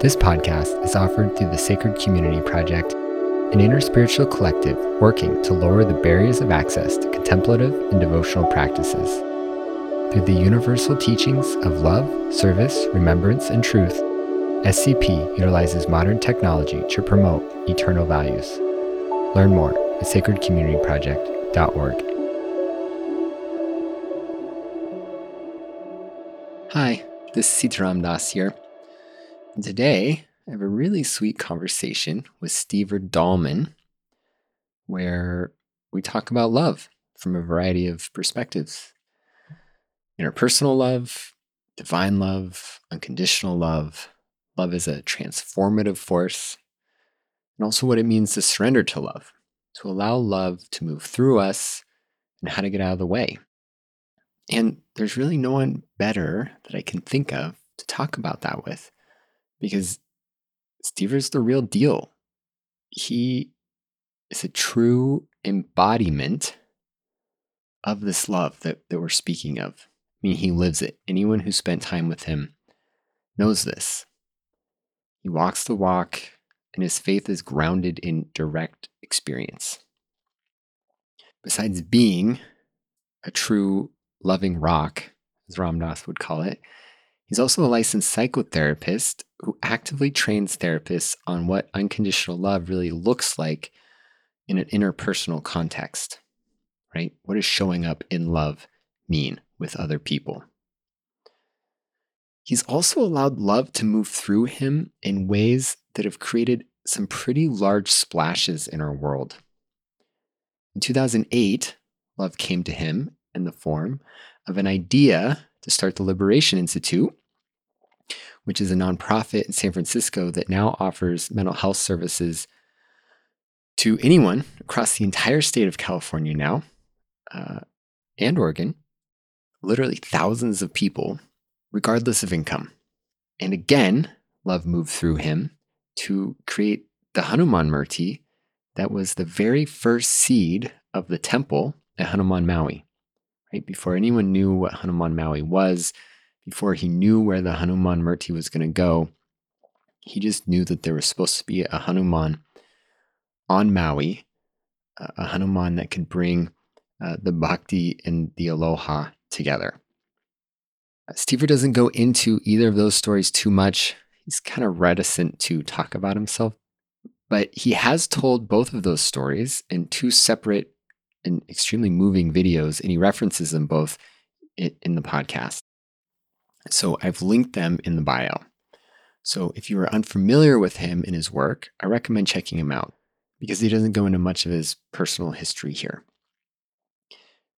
This podcast is offered through the Sacred Community Project, an interspiritual collective working to lower the barriers of access to contemplative and devotional practices. Through the universal teachings of love, service, remembrance, and truth, SCP utilizes modern technology to promote eternal values. Learn more at sacredcommunityproject.org. Hi, this is Sitaram Dass here. And today, I have a really sweet conversation with Stever Dallman where we talk about love from a variety of perspectives interpersonal love, divine love, unconditional love, love as a transformative force, and also what it means to surrender to love, to allow love to move through us and how to get out of the way. And there's really no one better that I can think of to talk about that with because Stever's the real deal. He is a true embodiment of this love that, that we're speaking of. I mean, he lives it. Anyone who spent time with him knows this. He walks the walk, and his faith is grounded in direct experience. Besides being a true loving rock, as Ram Dass would call it, He's also a licensed psychotherapist who actively trains therapists on what unconditional love really looks like in an interpersonal context, right? What does showing up in love mean with other people? He's also allowed love to move through him in ways that have created some pretty large splashes in our world. In 2008, love came to him in the form of an idea to start the Liberation Institute, which is a nonprofit in San Francisco that now offers mental health services to anyone across the entire state of California now uh, and Oregon, literally thousands of people, regardless of income. And again, love moved through him to create the Hanuman Murti that was the very first seed of the temple at Hanuman Maui. Right before anyone knew what Hanuman Maui was, before he knew where the Hanuman Murti was going to go, he just knew that there was supposed to be a Hanuman on Maui, a Hanuman that could bring uh, the bhakti and the aloha together. Uh, Stever doesn't go into either of those stories too much. He's kind of reticent to talk about himself, but he has told both of those stories in two separate and extremely moving videos, and he references them both in the podcast. So I've linked them in the bio. So if you are unfamiliar with him and his work, I recommend checking him out because he doesn't go into much of his personal history here.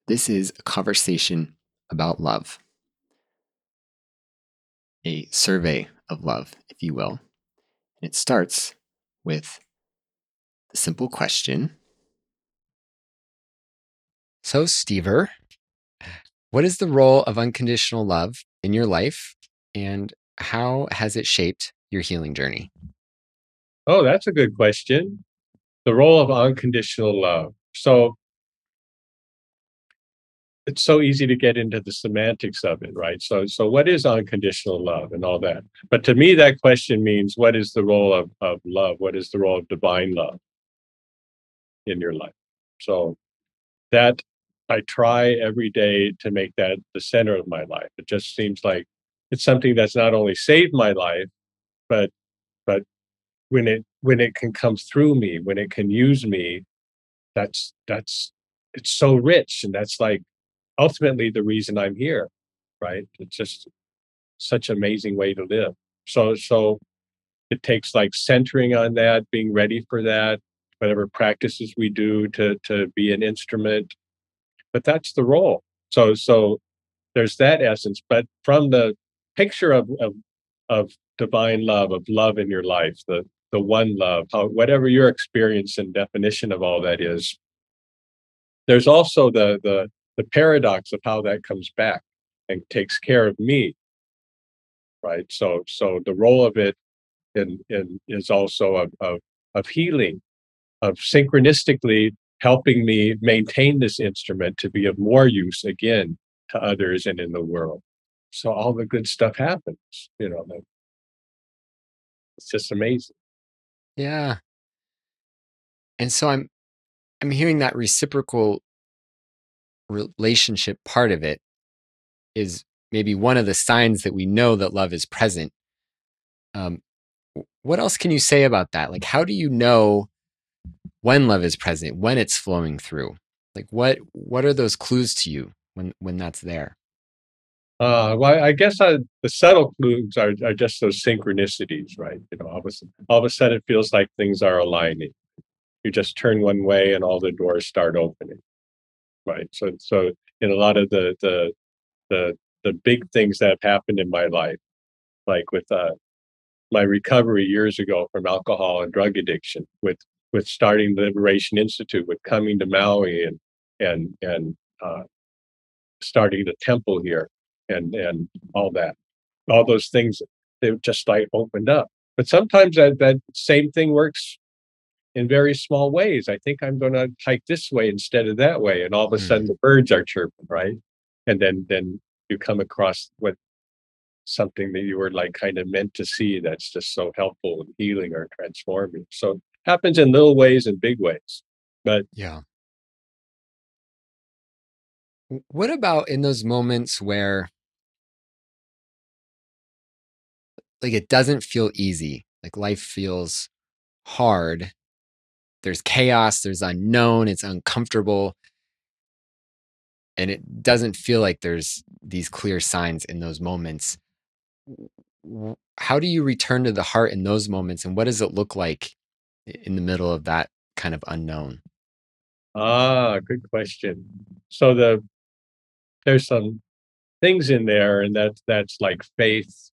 This is a conversation about love, a survey of love, if you will. And it starts with the simple question So, Stever, what is the role of unconditional love in your life and how has it shaped your healing journey? Oh, that's a good question. The role of unconditional love. So it's so easy to get into the semantics of it, right? So so what is unconditional love and all that? But to me that question means what is the role of, of love? What is the role of divine love in your life? So that I try every day to make that the center of my life. It just seems like it's something that's not only saved my life, but but when it when it can come through me, when it can use me, that's that's it's so rich, and that's like ultimately the reason I'm here, right? It's just such an amazing way to live. So so it takes like centering on that, being ready for that, whatever practices we do to to be an instrument but that's the role. So so there's that essence. But from the picture of of, of divine love, of love in your life, the the one love, how, whatever your experience and definition of all that is, there's also the the the paradox of how that comes back and takes care of me. Right. So so the role of it in, in is also of, of of healing, of synchronistically helping me maintain this instrument to be of more use again to others and in the world. So all the good stuff happens, you know. It's just amazing. Yeah. And so I'm I'm hearing that reciprocal relationship part of it is maybe one of the signs that we know that love is present. Um, what else can you say about that? Like, how do you know when love is present, when it's flowing through? Like, what what are those clues to you when when that's there? Uh, well, I guess I, the subtle clues are, are just those synchronicities, right? You know, all of, a, all of a sudden it feels like things are aligning. You just turn one way and all the doors start opening, right? So, so in a lot of the the the the big things that have happened in my life, like with uh, my recovery years ago from alcohol and drug addiction, with with starting the Liberation Institute, with coming to Maui and and and uh, starting the temple here, and and all that, all those things, they just like opened up. But sometimes that that same thing works in very small ways. I think I'm going to hike this way instead of that way, and all of a sudden mm. the birds are chirping, right? And then then you come across what something that you were like kind of meant to see that's just so helpful and healing or transforming. So happens in little ways and big ways. But yeah. What about in those moments where like it doesn't feel easy, like life feels hard. There's chaos, there's unknown, it's uncomfortable and it doesn't feel like there's these clear signs in those moments how do you return to the heart in those moments and what does it look like in the middle of that kind of unknown ah good question so the there's some things in there and that's that's like faith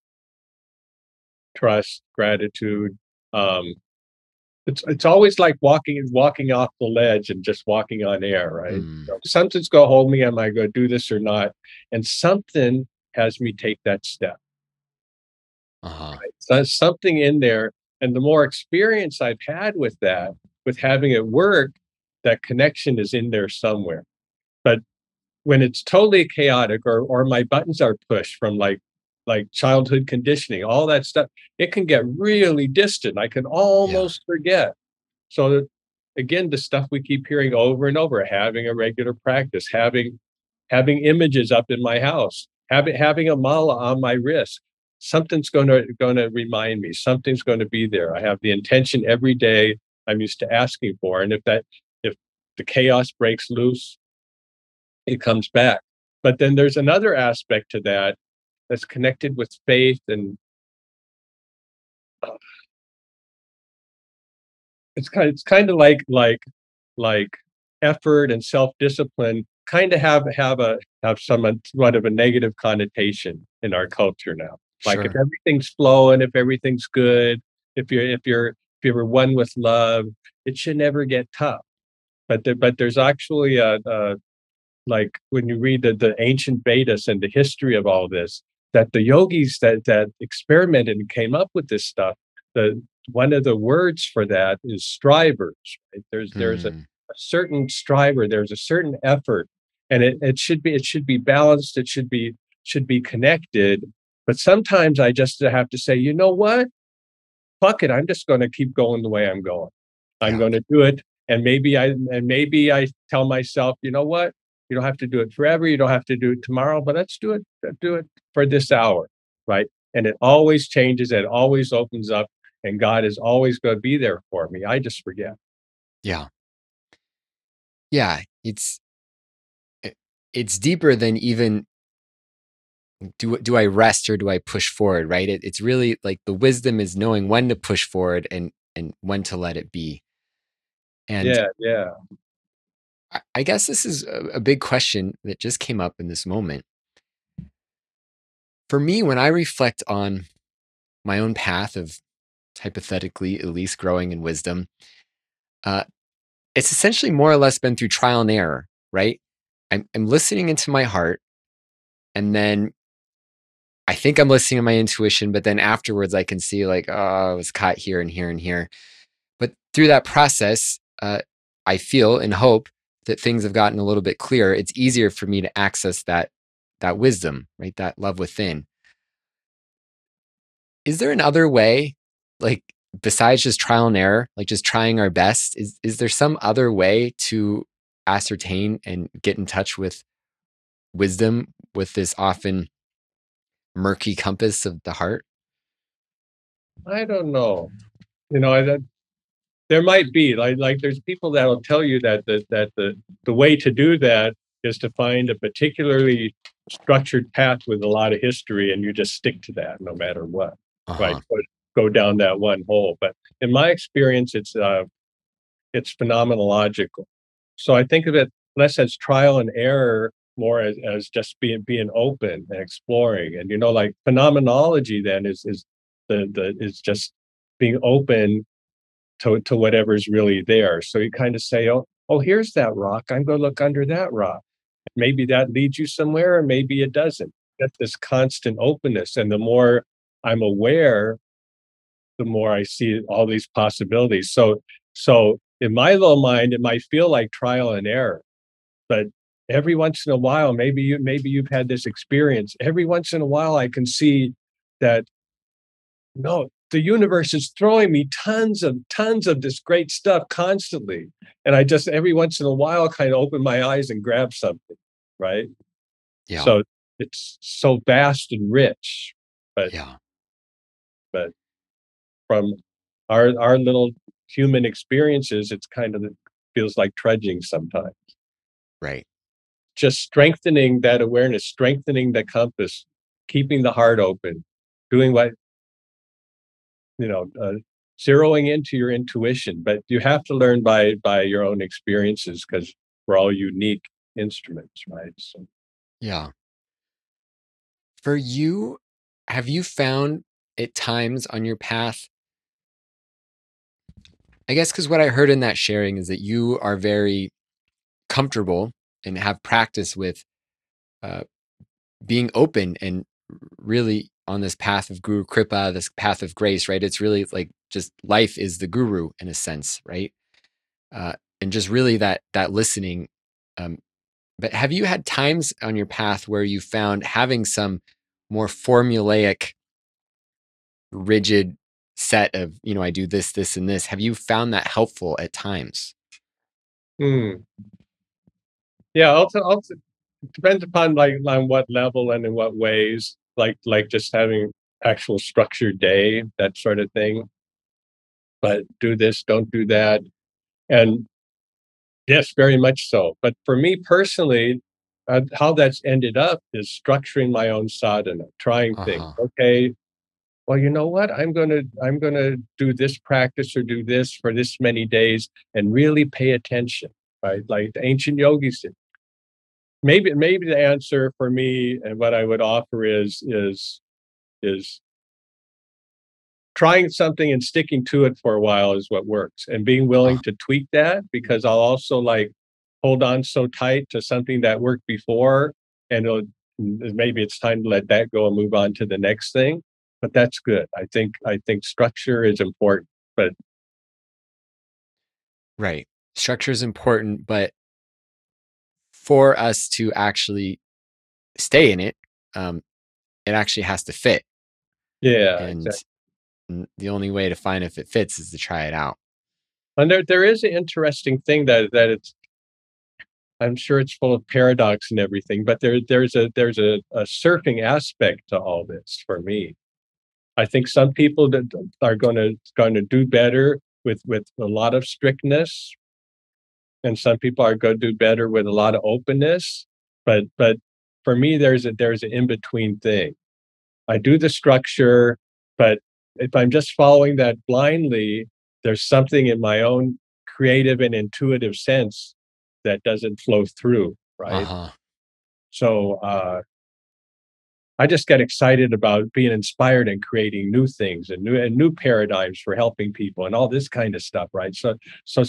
trust gratitude um it's it's always like walking walking off the ledge and just walking on air, right? Mm. Something's gonna hold me. Am I gonna do this or not? And something has me take that step. Uh-huh. Right? So something in there, and the more experience I've had with that, with having it work, that connection is in there somewhere. But when it's totally chaotic, or or my buttons are pushed from like like childhood conditioning, all that stuff, it can get really distant. I can almost yeah. forget. So again, the stuff we keep hearing over and over, having a regular practice, having having images up in my house, having having a mala on my wrist. Something's going to going to remind me. Something's going to be there. I have the intention every day. I'm used to asking for, and if that if the chaos breaks loose, it comes back. But then there's another aspect to that that's connected with faith and it's kind of, it's kind of like like like effort and self-discipline kind of have have a have some somewhat of a negative connotation in our culture now like sure. if everything's flowing if everything's good if you're if you're if you're one with love it should never get tough but there, but there's actually a, a like when you read the, the ancient Vedas and the history of all this, that the yogis that that experimented and came up with this stuff the one of the words for that is strivers right? there's mm. there's a, hmm. a, certain striver there's a certain effort and it, it should be it should be balanced it should be should be connected but sometimes i just have to say you know what fuck it i'm just going to keep going the way i'm going i'm yeah. going to do it and maybe i and maybe i tell myself you know what you don't have to do it forever. You don't have to do it tomorrow, but let's do it. Do it for this hour, right? And it always changes. It always opens up, and God is always going to be there for me. I just forget. Yeah, yeah. It's it's deeper than even do do I rest or do I push forward? Right? It, it's really like the wisdom is knowing when to push forward and and when to let it be. And yeah, yeah. I guess this is a, big question that just came up in this moment. For me, when I reflect on my own path of hypothetically at least growing in wisdom, uh, it's essentially more or less been through trial and error, right? I'm, I'm listening into my heart, and then I think I'm listening to my intuition, but then afterwards I can see like, oh, I was caught here and here and here. But through that process, uh, I feel and hope that things have gotten a little bit clearer, it's easier for me to access that that wisdom, right? That love within. Is there another way like besides just trial and error, like just trying our best, is is there some other way to ascertain and get in touch with wisdom with this often murky compass of the heart? I don't know. You know, I, there might be like like there's people that will tell you that the, that the the way to do that is to find a particularly structured path with a lot of history, and you just stick to that no matter what. Uh-huh. Right? Go, go down that one hole. But in my experience, it's uh, it's phenomenological. So I think of it less as trial and error more as, as just being being open and exploring. And you know like phenomenology then is is the the is just being open to to whatever's really there. So you kind of say oh oh here's that rock. I'm going to look under that rock. Maybe that leads you somewhere or maybe it doesn't. Get this constant openness. And the more i'm aware the more i see all these possibilities. So so in my little mind it might feel like trial and error but every once in a while maybe you maybe you've had this experience. Every once in a while i can see that no the universe is throwing me tons of tons of this great stuff constantly. And i just every once in a while kind of open my eyes and grab something right? Yeah. So it's so vast and rich but yeah. but from our our little human experiences it's kind of feels like trudging sometimes. Right just strengthening that awareness, strengthening the compass, keeping the heart open, doing what, you know, uh, zeroing into your intuition. But you have to learn by by your own experiences because we're all unique instruments, right? So, yeah. For you, have you found at times on your path? I guess because what I heard in that sharing is that you are very comfortable and have practice with uh, being open and really on this path of guru kripa this path of grace right? It's really like just life is the guru in a sense right? Uh, and just really that that listening um, but have you had times on your path where you found having some more formulaic rigid set of you know i do this this and this have you found that helpful at times? Hmm. Yeah, also, also depends upon like on what level and in what ways. Like like just having actual structured day, that sort of thing. But do this, don't do that, and yes, very much so. But for me personally, uh, how that's ended up is structuring my own sadhana, trying uh-huh. things. Okay, well, you know what? I'm gonna I'm gonna do this practice or do this for this many days and really pay attention. Right, like the ancient yogis did maybe maybe the answer for me and what I would offer is is is trying something and sticking to it for a while is what works and being willing to tweak that because I'll also like hold on so tight to something that worked before and maybe it's time to let that go and move on to the next thing but that's good. I think i think structure is important but right. Structure is important but for us to actually stay in it, um, it actually has to fit. Yeah. And exactly. the only way to find if it fits is to try it out. And there, there is an interesting thing that that it's I'm sure it's full of paradox and everything, but there there's a there's a, a surfing aspect to all this for me. I think some people that are going to going to do better with with a lot of strictness, and some people are going to do better with a lot of openness but but for me there's a there's an in between thing i do the structure but if i'm just following that blindly there's something in my own creative and intuitive sense that doesn't flow through right uh-huh. so uh I just get excited about being inspired and creating new things and new and new paradigms for helping people and all this kind of stuff, right? So, so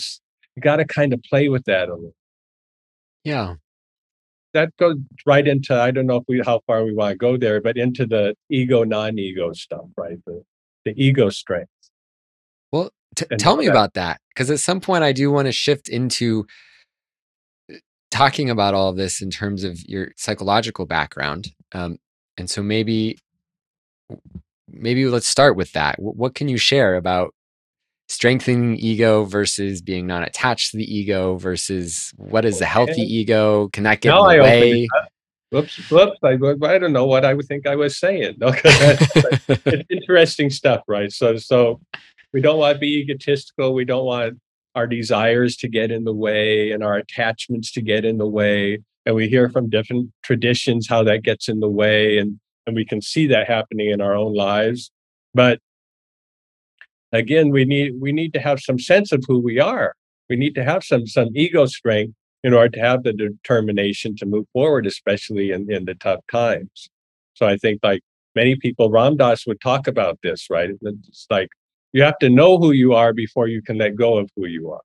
got to kind of play with that a little. Yeah. That goes right into I don't know if we how far we want to go there, but into the ego non-ego stuff, right? The the ego strength. Well, t- tell me that, about that because at some point I do want to shift into uh, talking about all of this in terms of your psychological background. Um, and so maybe maybe let's start with that. What can you share about strengthening ego versus being not attached to the ego versus what is a healthy ego? Can that get now in the I way? Whoops, whoops. I, I don't know what I would think I was saying. it's interesting stuff, right? So, so we don't want to be egotistical. We don't want our desires to get in the way and our attachments to get in the way. And we hear from different traditions how that gets in the way. And, and we can see that happening in our own lives. But again, we need we need to have some sense of who we are. We need to have some some ego strength in order to have the determination to move forward, especially in, in the tough times. So I think like many people, Ram Dass would talk about this, right? It's like you have to know who you are before you can let go of who you are.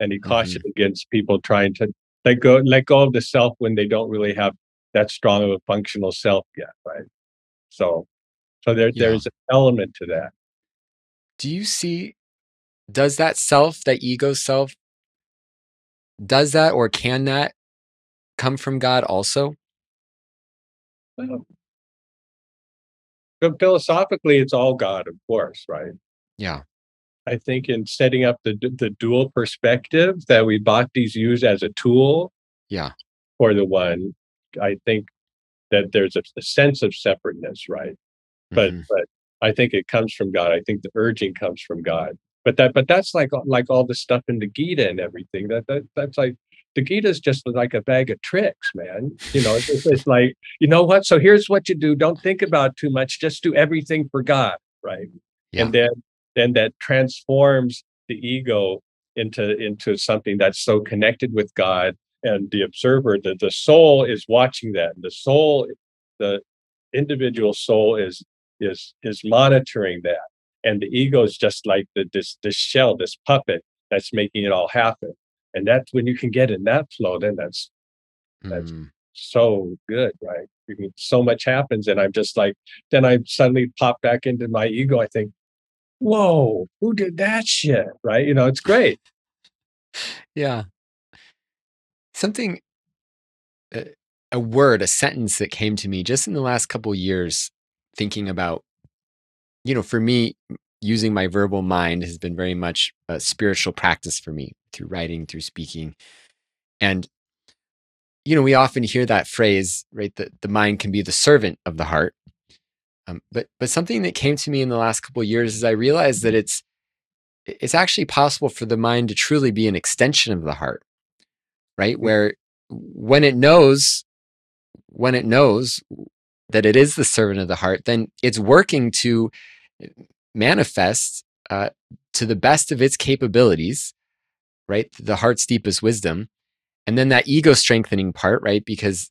And he cautioned mm-hmm. against people trying to let go let go of the self when they don't really have that strong of a functional self yet, right? So so there yeah. there's an element to that. Do you see does that self, that ego self, does that or can that come from God also? Well, philosophically, it's all God, of course, right? Yeah. I think in setting up the the dual perspective that we bhaktis use as a tool, yeah, for the one, I think that there's a, a sense of separateness, right? But mm-hmm. but I think it comes from God. I think the urging comes from God. But that but that's like like all the stuff in the Gita and everything. That that that's like the Gita is just like a bag of tricks, man. You know, it's, it's like you know what? So here's what you do. Don't think about too much. Just do everything for God, right? Yeah. And then then that transforms the ego into into something that's so connected with God and the observer. That the soul is watching that. The soul, the individual soul is is is monitoring that. And the ego is just like the, this this shell this puppet that's making it all happen. And that's when you can get in that flow then that's that's mm. so good right? Can, so much happens and i'm just like then i suddenly pop back into my ego. I think whoa who did that shit? Right? You know it's great. Yeah. Something uh, a word a sentence that came to me just in the last couple years thinking about, you know, for me, using my verbal mind has been very much a spiritual practice for me through writing, through speaking. And, you know, we often hear that phrase, right? That the mind can be the servant of the heart. Um, but but something that came to me in the last couple of years is I realized that it's it's actually possible for the mind to truly be an extension of the heart, right? Mm-hmm. Where when it knows, when it knows that it is the servant of the heart, then it's working to manifest uh, to the best of its capabilities, right? The heart's deepest wisdom. And then that ego strengthening part, right? Because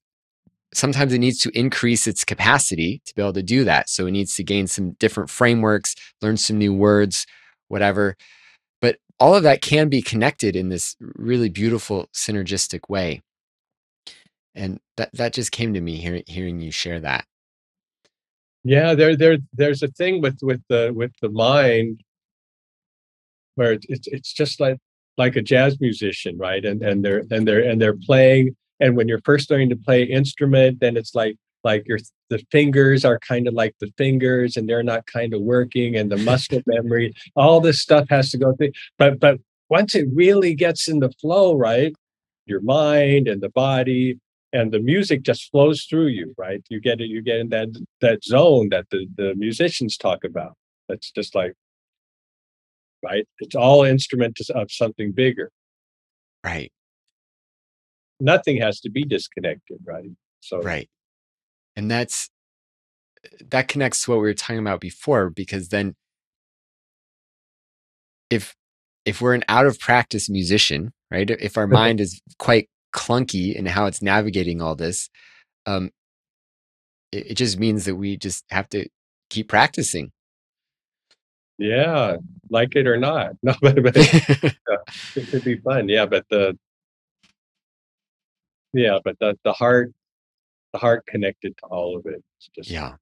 sometimes it needs to increase its capacity to be able to do that. So it needs to gain some different frameworks, learn some new words, whatever. But all of that can be connected in this really beautiful synergistic way and that that just came to me hearing hearing you share that. Yeah there there there's a thing with with the with the mind where it's it's, it's just like like a jazz musician right? And and they're and they're and they're playing and when you're first learning to play instrument then it's like like your the fingers are kind of like the fingers and they're not kind of working and the muscle memory all this stuff has to go through but but once it really gets in the flow right your mind and the body and the music just flows through you right? You get it you get in that that zone that the, the musicians talk about. That's just like right? It's all instrument of something bigger. Right. Nothing has to be disconnected right? So right. And that's that connects to what we were talking about before because then if if we're an out of practice musician right? If our mind is quite clunky in how it's navigating all this, um, it, it just means that we just have to keep practicing. Yeah, like it or not. No, but, but yeah, it could be fun. Yeah, but the yeah, but the the heart, the heart connected to all of it. Just, yeah.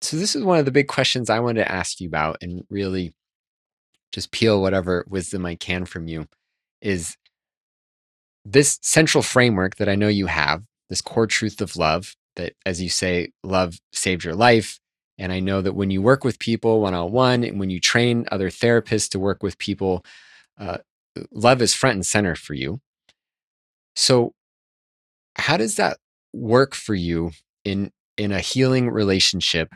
So this is one of the big questions I wanted to ask you about, and really just peel whatever wisdom I can from you. Is this central framework that I know you have, this core truth of love, that, as you say, love saved your life. And I know that when you work with people one on one and when you train other therapists to work with people, uh, love is front and center for you. So, how does that work for you in in a healing relationship?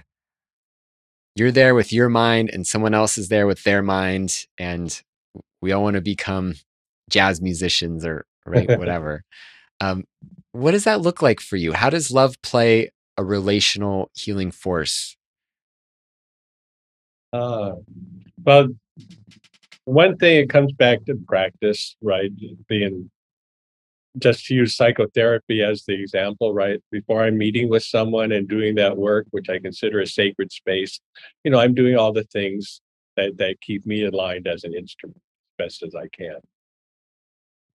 You're there with your mind, and someone else is there with their mind, and we all want to become jazz musicians or right whatever. um, what does that look like for you? How does love play a relational healing force? Uh, well, one thing it comes back to practice, right? Being just to use psychotherapy as the example, right? Before I'm meeting with someone and doing that work, which I consider a sacred space, you know, I'm doing all the things that, that keep me aligned as an instrument as best as I can.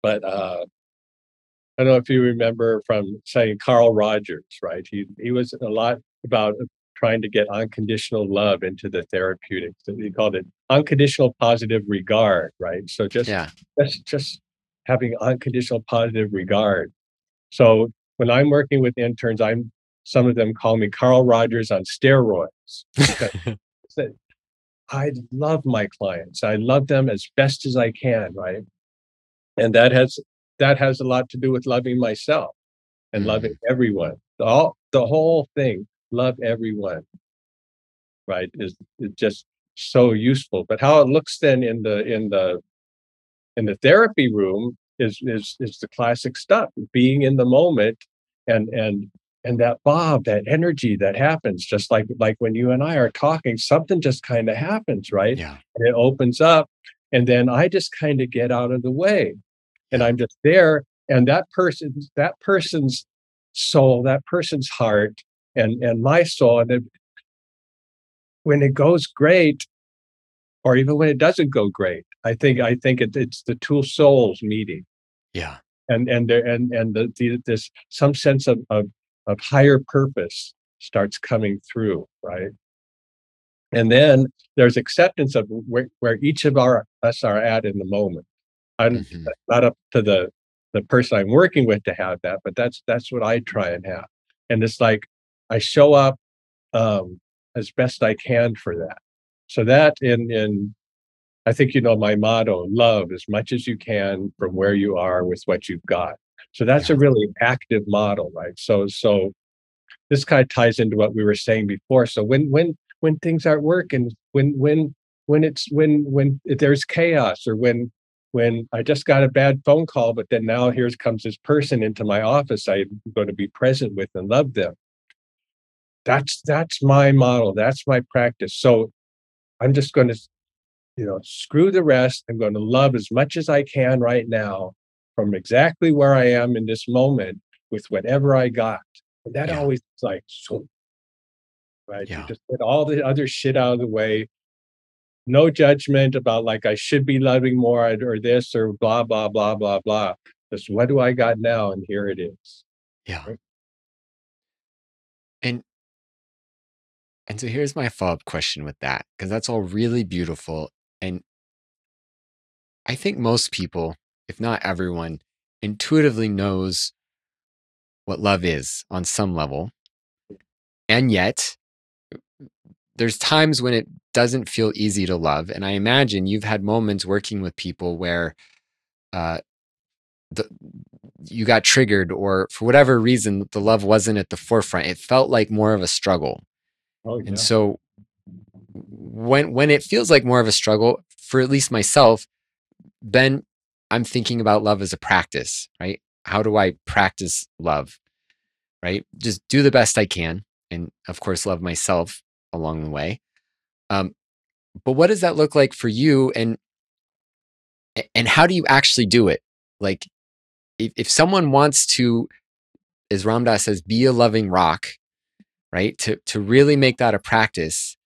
But uh, I don't know if you remember from saying Carl Rogers, right? He he was a lot about trying to get unconditional love into the therapeutics. He called it unconditional positive regard, right? So just Yeah. just just having unconditional positive regard. So when I'm working with interns, I'm some of them call me Carl Rogers on steroids. I love my clients. I love them as best as I can, right? And that has that has a lot to do with loving myself and Mm, loving everyone. The all the whole thing, love everyone, right? Is is just so useful. But how it looks then in the in the in the therapy room is is is the classic stuff being in the moment and and and that bob that energy that happens just like like when you and i are talking something just kind of happens right yeah. and it opens up and then i just kind of get out of the way and i'm just there and that person that person's soul that person's heart and and my soul and then when it goes great or even when it doesn't go great i think i think it, it's the two souls meeting Yeah. and and there and and the, the this some sense of, of of higher purpose starts coming through right and then there's acceptance of where, where each of our us are at in the moment i'm Mhm. not up to the the person i'm working with to have that but that's that's what i try and have and it's like i show up um as best i can for that so that in in I think you know my motto love as much as you can from where you are with what you've got. So that's Yeah. a really active model, right? So so this kind of ties into what we were saying before. So when when when things aren't working, when when when it's when when there's chaos or when when I just got a bad phone call, but then now here comes this person into my office I'm going to be present with and love them. That's that's my model. That's my practice. So I'm just going to you know, screw the rest. I'm going to love as much as I can right now from exactly where I am in this moment with whatever I got. And that Yeah. always like, so, right? You just get all the other shit out of the way. No judgment about like, I should be loving more or this or blah, blah, blah, blah, blah. Just what do I got now? And here it is. Yeah. Right. And and so here's my follow-up question with that, because that's all really beautiful. And I think most people, if not everyone, intuitively knows what love is on some level. And yet, there's times when it doesn't feel easy to love. And I imagine you've had moments working with people where uh, the, you got triggered, or for whatever reason, the love wasn't at the forefront. It felt like more of a struggle. Oh, yeah. And so when when it feels like more of a struggle for at least myself, then I'm thinking about love as a practice, right? How do I practice love? Right? Just do the best I can and of course love myself along the way. Um but what does that look like for you and and how do you actually do it? Like if, if someone wants to as Ram Dass says be a loving rock, right? To to really make that a practice.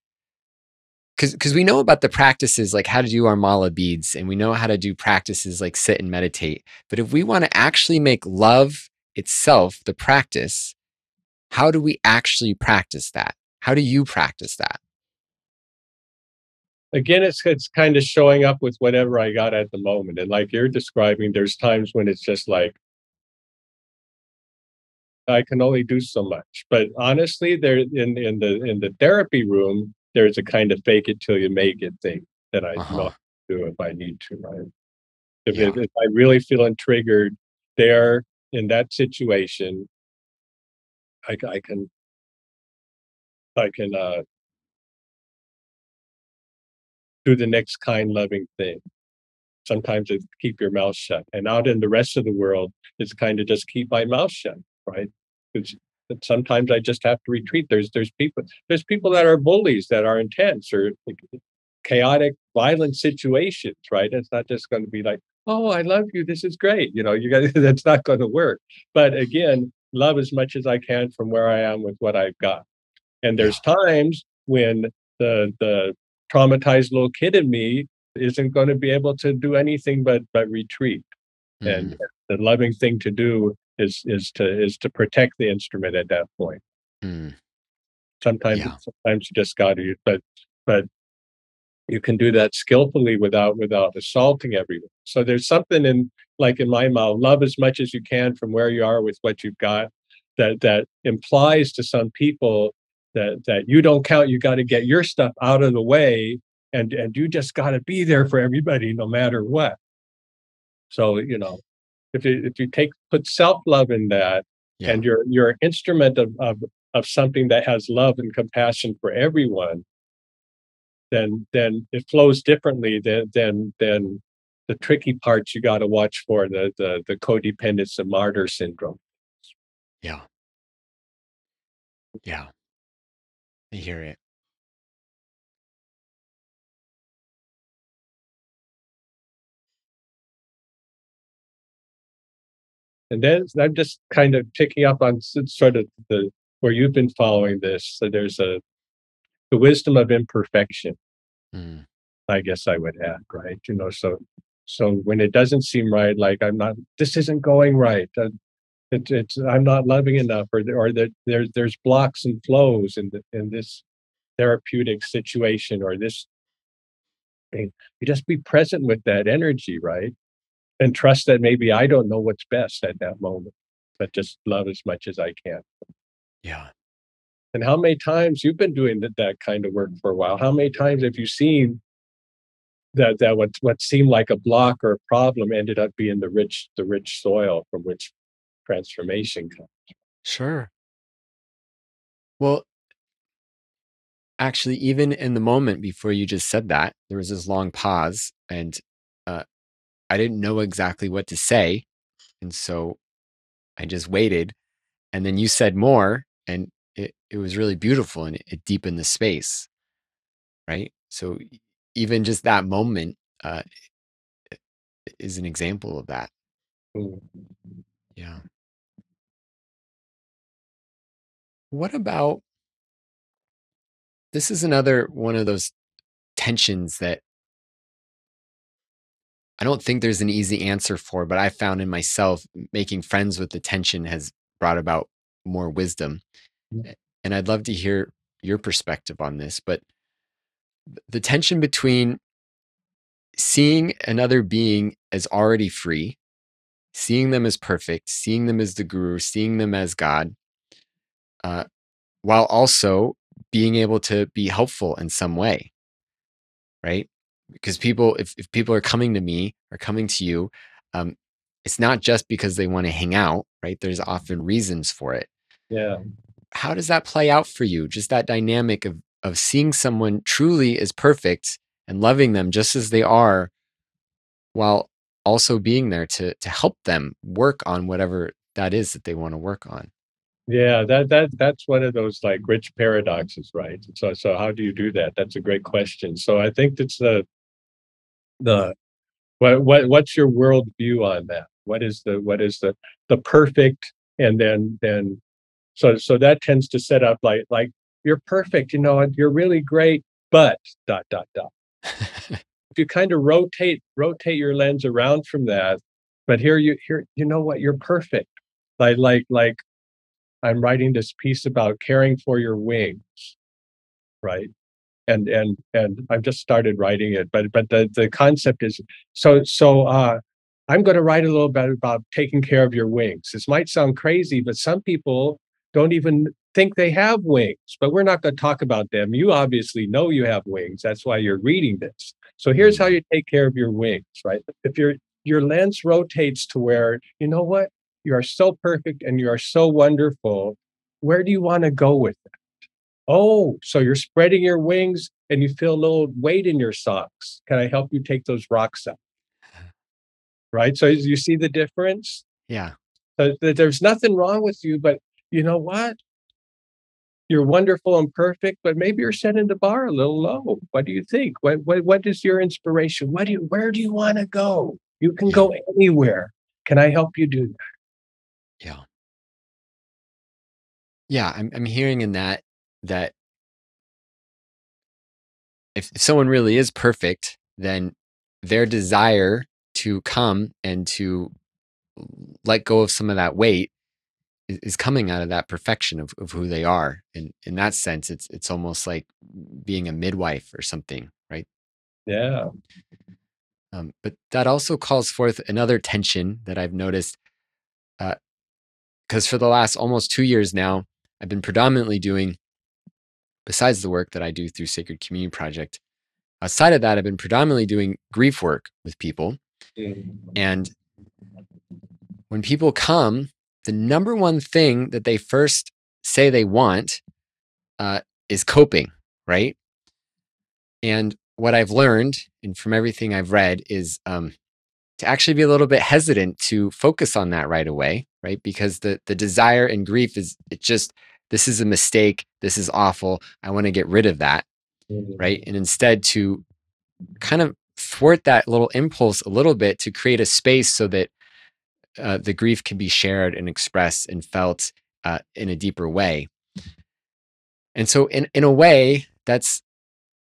Cause because we know about the practices like how to do our mala beads and we know how to do practices like sit and meditate. But if we want to actually make love itself the practice, how do we actually practice that? How do you practice that? again it's it's kind of showing up with whatever i got at the moment and like you're describing there's times when it's just like I can only do so much. But honestly, there in in the in the therapy room, there's a kind of fake it till you make it thing that I uh-huh. do if I need to, right? If, yeah. if, if I really feeling triggered there in that situation, I, I can I can uh, do the next kind, loving thing. Sometimes it's keep your mouth shut, and out in the rest of the world, it's kind of just keep my mouth shut, right? It's, sometimes I just have to retreat. There's there's people there's people that are bullies that are intense or chaotic, violent situations, right? It's not just going to be like, oh, I love you. This is great. You know, you got that's not going to work. But again, love as much as I can from where I am with what I've got. And there's times when the the traumatized little kid in me isn't going to be able to do anything but but retreat. Mm-hmm. And the loving thing to do is is to is to protect the instrument at that point. Mm. Sometimes yeah. sometimes you just got to, but but you can do that skillfully without without assaulting everyone. So there's something in like in my mouth, love as much as you can from where you are with what you've got. That that implies to some people that that you don't count. You got to get your stuff out of the way, and and you just got to be there for everybody no matter what. So you know, if you if you take put self love in that, yeah. and you're you're an instrument of, of of something that has love and compassion for everyone, then then it flows differently than than than the tricky parts you got to watch for the the the codependence and martyr syndrome. Yeah. Yeah. I hear it. And then I'm just kind of picking up on sort of the where you've been following this. So there's a the wisdom of imperfection. Mm. I guess I would add, right? You know, so so when it doesn't seem right, like I'm not, this isn't going right. Uh, it, it's I'm not loving enough, or or that there's there's blocks and flows in the, in this therapeutic situation or this thing. You just be present with that energy, right? and trust that maybe I don't know what's best at that moment, but just love as much as I can. Yeah. And how many times you've been doing that, that kind of work for a while? How many times have you seen that that what what seemed like a block or a problem ended up being the rich the rich soil from which transformation comes? Sure. Well, actually, even in the moment before you just said that, there was this long pause, and uh, I didn't know exactly what to say. And so I just waited. And then you said more, and it, it was really beautiful and it, it deepened the space. Right. So even just that moment uh, is an example of that. Mm. Yeah. What about this? Is another one of those tensions that I don't think there's an easy answer for, but I found in myself making friends with the tension has brought about more wisdom. Mm. And I'd love to hear your perspective on this, but the tension between seeing another being as already free, seeing them as perfect, seeing them as the guru, seeing them as God, uh, while also being able to be helpful in some way, right? because people if, if people are coming to me or coming to you um, it's not just because they want to hang out right? There's often reasons for it. Yeah. How does that play out for you? Just that dynamic of of seeing someone truly as perfect and loving them just as they are while also being there to to help them work on whatever that is that they want to work on yeah that that that's one of those like rich paradoxes right? So so how do you do that? That's a great question. So i think that's the the what what what's your world view on that? What is the what is the the perfect and then then so so that tends to set up like like you're perfect you know you're really great but dot dot dot. If you kind of rotate rotate your lens around from that but here you here you know what? You're perfect. Like like like i'm writing this piece about caring for your wings right and and and I've just started writing it, but but the the concept is so so. uh I'm going to write a little bit about taking care of your wings. This might sound crazy, but some people don't even think they have wings, but we're not going to talk about them. You obviously know you have wings. That's why you're reading this. So here's how you take care of your wings, right? If your your lens rotates to where, you know what? You are so perfect and you are so wonderful. Where do you want to go with that? Oh, so you're spreading your wings and you feel a little weight in your socks. Can I help you take those rocks out? Right. So you see the difference? Yeah. So there's nothing wrong with you, but you know what? You're wonderful and perfect, but maybe you're setting the bar a little low. What do you think? What what, what is your inspiration? What do you where do you want to go? You can go anywhere. Can I help you do that? Yeah. Yeah, I'm I'm hearing in that that if, if someone really is perfect, then their desire to come and to let go of some of that weight is, is coming out of that perfection of, of who they are. And in that sense, it's it's almost like being a midwife or something, right? Yeah. Um, but that also calls forth another tension that I've noticed. Because for the last almost two years now, I've been predominantly doing, besides the work that I do through Sacred Community Project, outside of that, I've been predominantly doing grief work with people. Mm-hmm. And when people come, the number one thing that they first say they want uh, is coping, right? And what I've learned, and from everything I've read, is um, to actually be a little bit hesitant to focus on that right away, right? Because the the desire and grief is it just this is a mistake, this is awful. I want to get rid of that, mm-hmm. right? And instead to kind of thwart that little impulse a little bit to create a space so that uh, the grief can be shared and expressed and felt uh, in a deeper way. And so, in in a way, that's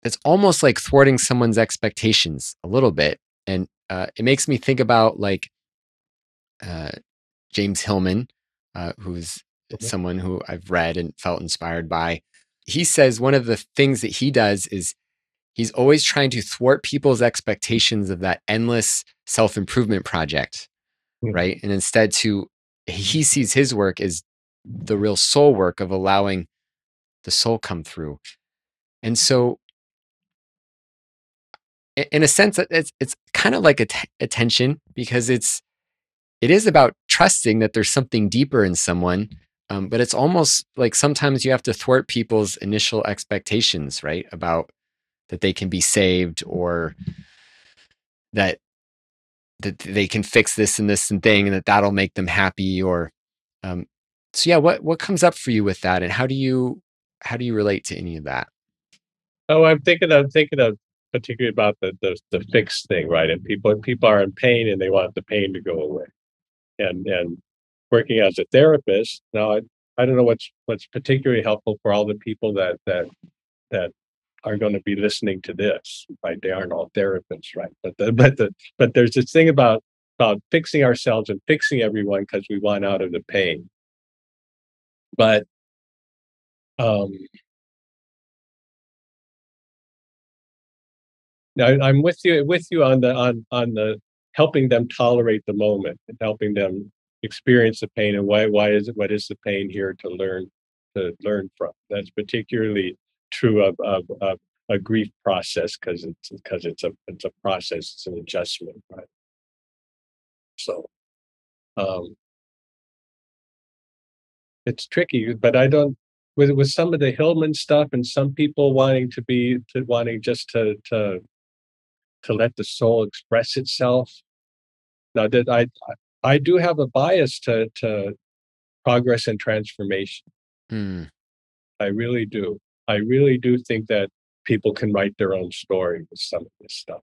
that's almost like thwarting someone's expectations a little bit. And uh, it makes me think about like uh, James Hillman, uh, who's okay. someone who I've read and felt inspired by. He says one of the things that he does is he's always trying to thwart people's expectations of that endless self improvement project, mm-hmm. right? And instead, to he sees his work as the real soul work of allowing the soul come through. And so in a sense it's it's kind of like a, t- a tension because it's it is about trusting that there's something deeper in someone um, but it's almost like sometimes you have to thwart people's initial expectations right about that they can be saved or that that they can fix this and this and thing and that that'll make them happy or um, so yeah what what comes up for you with that and how do you how do you relate to any of that? Oh i'm thinking i'm thinking of particularly about the, the the fixed thing, right? And people people are in pain and they want the pain to go away. And and working as a therapist, now I, I don't know what's what's particularly helpful for all the people that that that are going to be listening to this, right? They aren't all therapists, right? But the, but the but there's this thing about about fixing ourselves and fixing everyone because we want out of the pain. But um, I, am with you with you on the on on the helping them tolerate the moment and helping them experience the pain and why why is it what is the pain here to learn to learn from. That's particularly true of of, of a grief process because it's because it's a it's a process, it's an adjustment, right? So um it's tricky, but I don't with with some of the Hillman stuff and some people wanting to be to wanting just to to to let the soul express itself. Now that I I do have a bias to to progress and transformation. Mm. I really do. I really do think that people can write their own story with some of this stuff,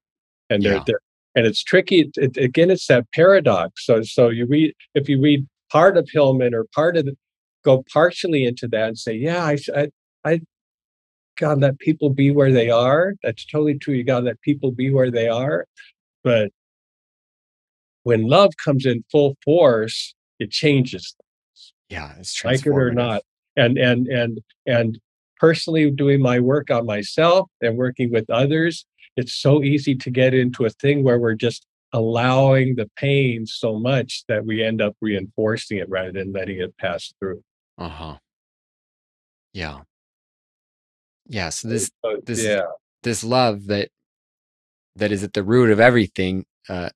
and they're, they're and it's tricky. It, again, it's that paradox. So so you read if you read part of Hillman or part of the, go partially into that and say, yeah, I I, I got to let people be where they are. That's totally true. You got to let people be where they are. But when love comes in full force, it changes things. Yeah, it's like it or not. And and and and personally doing my work on myself and working with others, it's so easy to get into a thing where we're just allowing the pain so much that we end up reinforcing it rather than letting it pass through. Uh-huh. Yeah. Yeah. So this So, this yeah. this love that that is at the root of everything uh,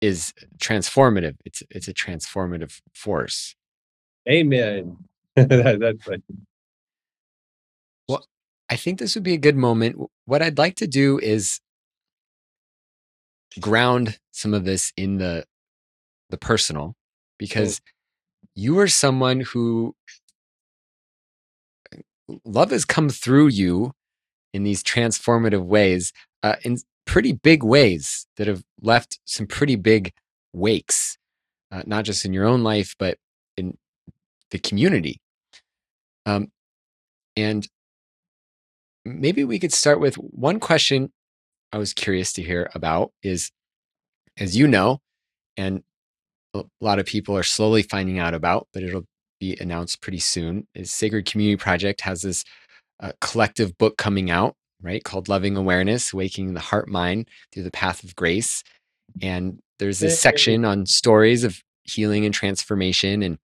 is transformative. It's it's a transformative force. Amen. That- that's like, Well, I think this would be a good moment. What I'd like to do is ground some of this in the the personal because you are someone who love has come through you in these transformative ways uh, in pretty big ways that have left some pretty big wakes uh, not just in your own life but in the community. Um, and maybe we could start with one question i was curious to hear about is as you know and a lot of people are slowly finding out about but it'll be announced pretty soon is sacred community project has this uh, collective book coming out right called loving awareness waking the heart mind through the path of grace. And there's this section on stories of healing and transformation and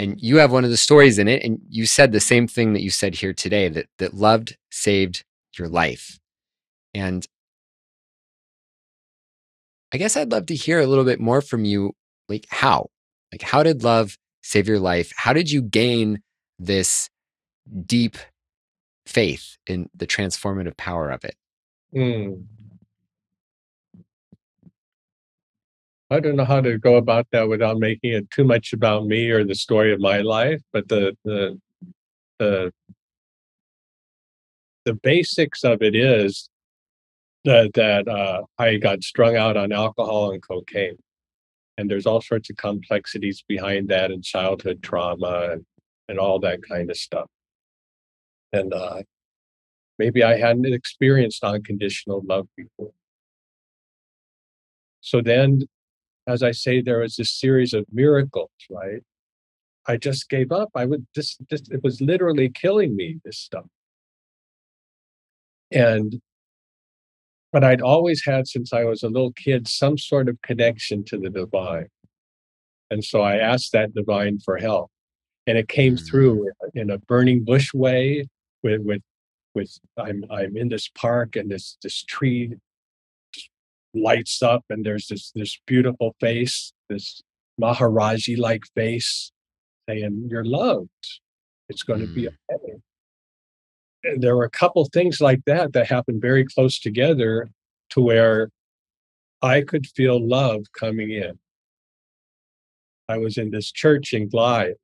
and you have one of the stories in it and you said the same thing that you said here today that that loved saved your life. And i guess i'd love to hear a little bit more from you like how? Like how did love save your life how did you gain this deep faith in the transformative power of it mm. I don't know how to go about that without making it too much about me or the story of my life, but the the the the basics of it is that that uh, I got strung out on alcohol and cocaine, and there's all sorts of complexities behind that and childhood trauma and and all that kind of stuff. And uh, maybe I hadn't experienced unconditional love before. So then, as I say, there was this series of miracles, right? I just gave up. I would this this it was literally killing me, this stuff. And but I'd always had since I was a little kid some sort of connection to the divine. And so I asked that divine for help. And it came Mm. through in a burning bush way with with with I'm I'm in this park and this this tree lights up and there's this this beautiful face, this Maharaji like face saying, You're loved. It's going to be Mm. okay. There were a couple things like that that happened very close together to where I could feel love coming in. I was in this church in Glide,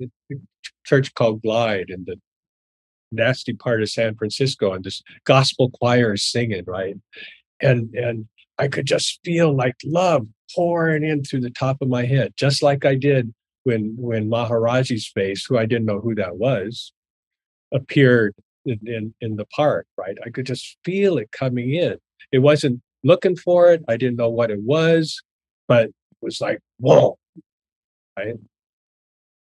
church called Glide in the nasty part of San Francisco, and this gospel choir is singing, right? And and I could just feel like love pouring in through the top of my head, just like I did when when Maharaji's face, who I didn't know who that was, appeared in, in, in the park, right? I could just feel it coming in. It wasn't looking for it. I didn't know what it was, but it was like, whoa, right?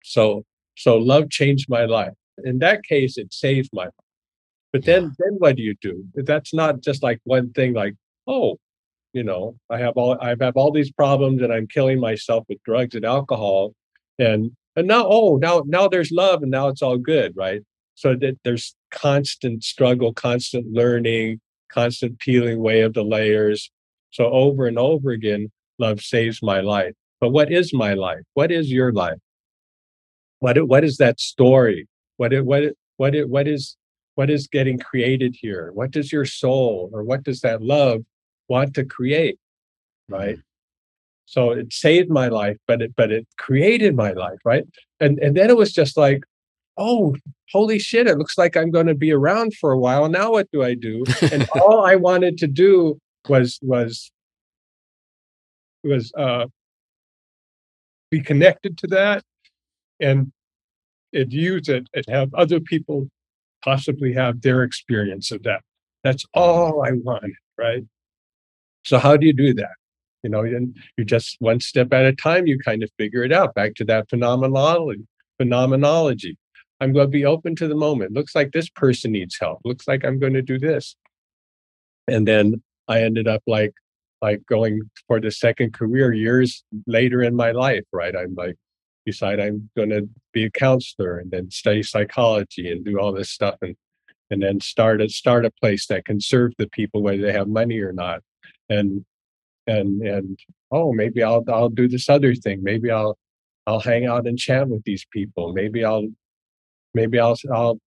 So so love changed my life. In that case, it saved my life. But then Yeah. then what do you do? That's not just like one thing like, oh, you know, I have all I have all these problems and I'm killing myself with drugs and alcohol. And and now, oh, now now there's love and now it's all good, right? So that there's constant struggle, constant learning, constant peeling away of the layers. So over and over again, love saves my life. But what is my life? What is your life? What what is that story? What what what what is what is getting created here? What does your soul or what does that love want to create? Right. Mm-hmm. So it saved my life, but it but it created my life, right? And and then it was just like, oh, holy shit! It looks like I'm going to be around for a while. Now what do I do? And all I wanted to do was was was uh, be connected to that and and use it and have other people possibly have their experience of that. That's all I wanted, right? So how do you do that? You know, and you just one step at a time, you kind of figure it out. Back to that phenomenology. Phenomenology. I'm going to be open to the moment. Looks like this person needs help. Looks like I'm going to do this. And then I ended up like like going for the second career years later in my life, right? I'm like, decide I'm going to be a counselor and then study psychology and do all this stuff and and then start a start a place that can serve the people whether they have money or not and and and oh maybe I'll I'll do this other thing maybe I'll I'll hang out and chat with these people maybe I'll maybe I'll I'll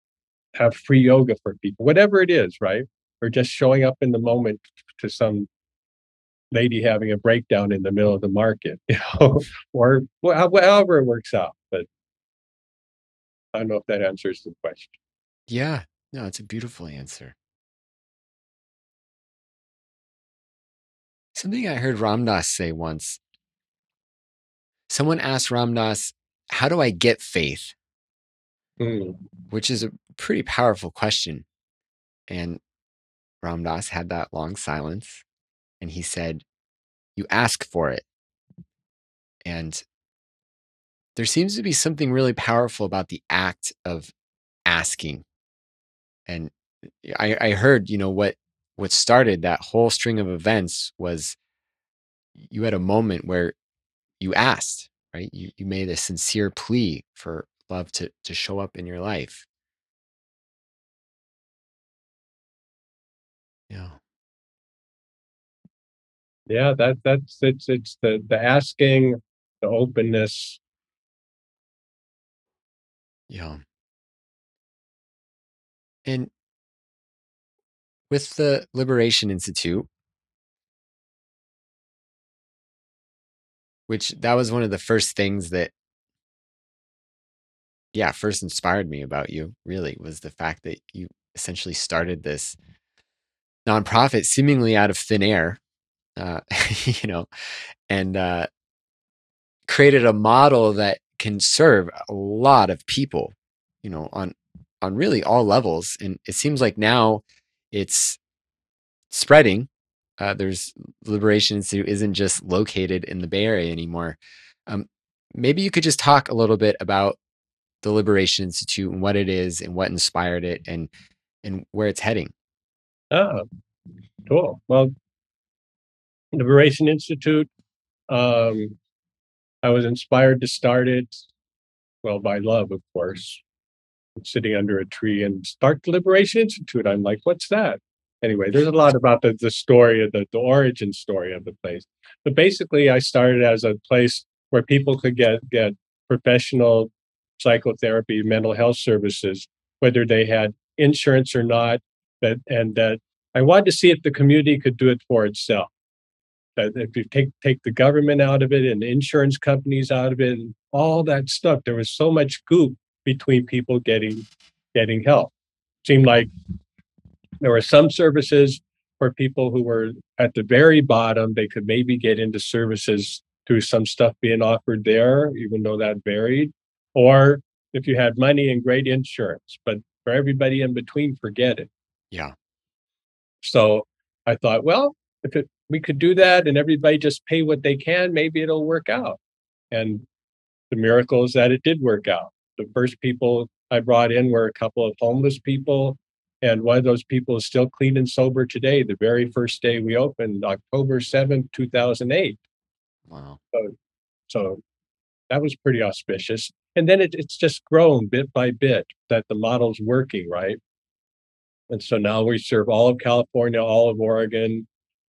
have free yoga for people whatever it is right or just showing up in the moment to some lady having a breakdown in the middle of the market, you know, or however it works out. But I don't know if that answers the question. Yeah, no, it's a beautiful answer. Something I heard Ram Dass say once. Someone asked Ram Dass, How do I get faith? Mm. Which is a pretty powerful question. And Ram Dass had that long silence and he said, You ask for it. And there seems to be something really powerful about the act of asking. And I, I heard, you know, what what started that whole string of events was you had a moment where you asked, right? You you made a sincere plea for love to to show up in your life. Yeah. Yeah, that that's it's it's the the asking, the openness. Yeah. And with the Liberation Institute, which that was one of the first things that yeah, first inspired me about you, really, was the fact that you essentially started this nonprofit seemingly out of thin air uh, you know, and uh, created a model that can serve a lot of people, you know, on on really all levels. And it seems like now it's spreading. Uh, there's Liberation Institute isn't just located in the Bay Area anymore. Um, maybe you could just talk a little bit about the Liberation Institute and what it is and what inspired it and and where it's heading. Oh, cool. Well, Liberation Institute. Um, I was inspired to start it, well, by love, of course. Sitting under a tree and start the Liberation Institute. I'm like, what's that? Anyway, there's a lot about the, the story of the, the origin story of the place. But basically, I started as a place where people could get get professional psychotherapy, mental health services, whether they had insurance or not. That and that I wanted to see if the community could do it for itself that if you take take the government out of it and insurance companies out of it and all that stuff, there was so much goop between people getting getting help. Seemed like there were some services for people who were at the very bottom, they could maybe get into services through some stuff being offered there, even though that varied. Or if you had money and great insurance, but for everybody in between, forget it. Yeah. So I thought, well, if it we could do that and everybody just pay what they can, maybe it'll work out. And the miracle is that it did work out. The first people I brought in were a couple of homeless people. And one of those people is still clean and sober today, the very first day we opened, October 7th, 2008. Wow. So, so that was pretty auspicious. And then it, it's just grown bit by bit that the model's working, right? And so now we serve all of California, all of Oregon,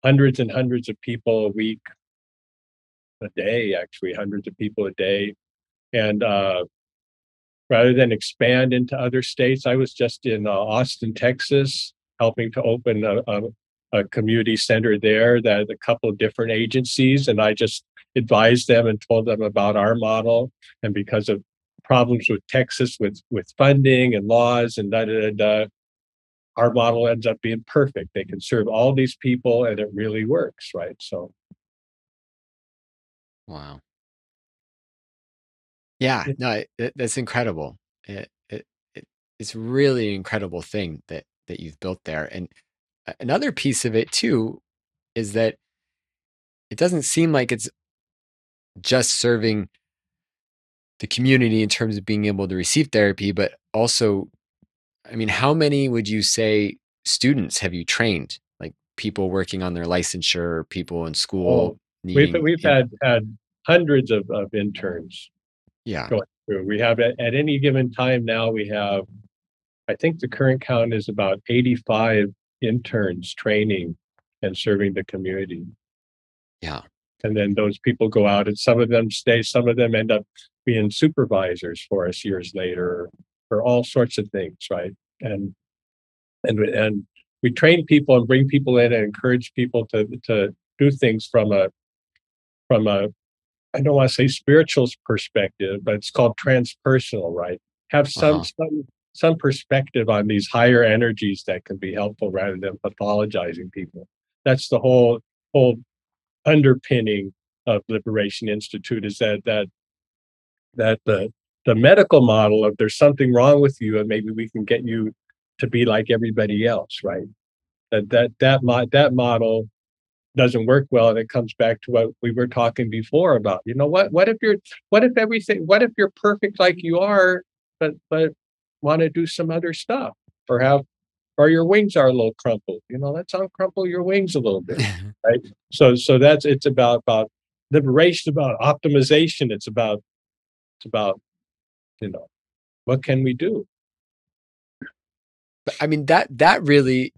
hundreds and hundreds of people a week, a day, actually, hundreds of people a day. And uh, rather than expand into other states, I was just in uh, Austin, Texas, helping to open a, a, a, community center there that a couple of different agencies. And I just advised them and told them about our model. And because of problems with Texas with, with funding and laws and da da da, da our model ends up being perfect. They can serve all these people and it really works, right? So Wow. Yeah, no, it, that's incredible. It, it, it, it's really an incredible thing that that you've built there. And another piece of it too is that it doesn't seem like it's just serving the community in terms of being able to receive therapy, but also I mean, how many would you say students have you trained? Like people working on their licensure, people in school. Oh, we've we've had had hundreds of, of interns. Yeah. Going through. We have at, at any given time now we have I think the current count is about 85 interns training and serving the community. Yeah. And then those people go out and some of them stay, some of them end up being supervisors for us years later for all sorts of things, right? And and and we train people and bring people in and encourage people to to do things from a from a I don't want to say spiritual perspective, but it's called transpersonal, right? Have some uh-huh. some some perspective on these higher energies that can be helpful rather than pathologizing people. That's the whole whole underpinning of Liberation Institute is that that that the the medical model of there's something wrong with you and maybe we can get you to be like everybody else, right? That that that mo- that model doesn't work well and it comes back to what we were talking before about you know what what if you're what if everything what if you're perfect like you are but but want to do some other stuff or have or your wings are a little crumpled you know let's uncrumple your wings a little bit right? So so that's it's about about liberation about optimization it's about it's about you know what can we do? I mean that that really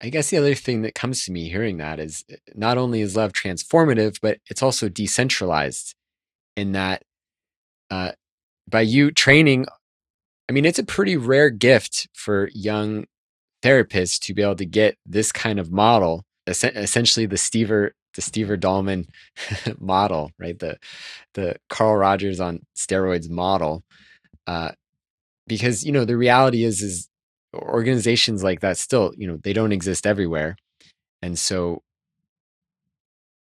I guess the other thing that comes to me hearing that is eh, not only is love transformative, but it's also decentralized in that uh, by you training, I mean, it's a pretty rare gift for young therapists to be able to get this kind of model, essentially the Stever, the Stever Dallman model, right? The, the Carl Rogers on steroids model. Uh, because, you know, the reality is, is organizations like that still, you know, they don't exist everywhere. And so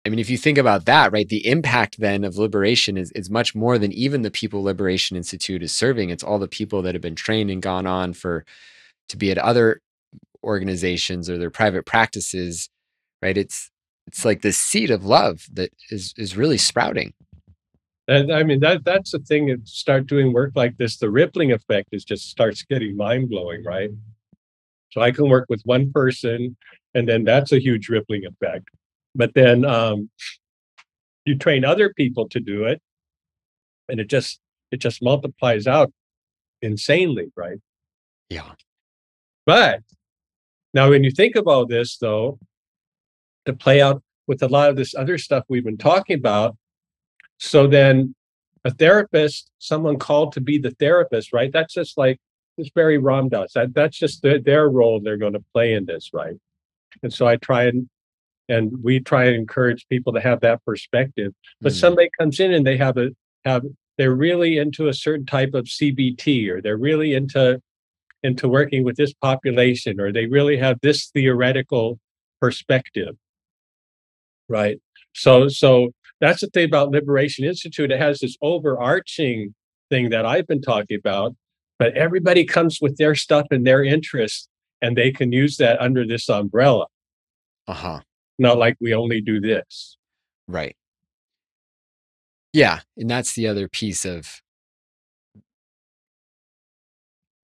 I mean, if you think about that, right, the impact then of liberation is, is much more than even the people Liberation Institute is serving. It's all the people that have been trained and gone on for to be at other organizations or their private practices, right? It's it's like the seed of love that is is really sprouting. And I mean that that's the thing. If start doing work like this, the rippling effect is just starts getting mind blowing, right? So I can work with one person, and then that's a huge rippling effect. But then um, you train other people to do it, and it just it just multiplies out insanely, right? Yeah. But now, when you think about this, though, to play out with a lot of this other stuff we've been talking about, so then a therapist, someone called to be the therapist, right? That's just like this Barry Ram Dass. That that's just their, their role they're going to play in this, right? And so I try and and we try and encourage people to have that perspective. But mm somebody comes in and they have a have they're really into a certain type of CBT or they're really into into working with this population or they really have this theoretical perspective right so so that's the thing about Liberation Institute. It has this overarching thing that I've been talking about, but everybody comes with their stuff and their interests, and they can use that under this umbrella. Uh huh. Not like we only do this. Right. Yeah. And that's the other piece of,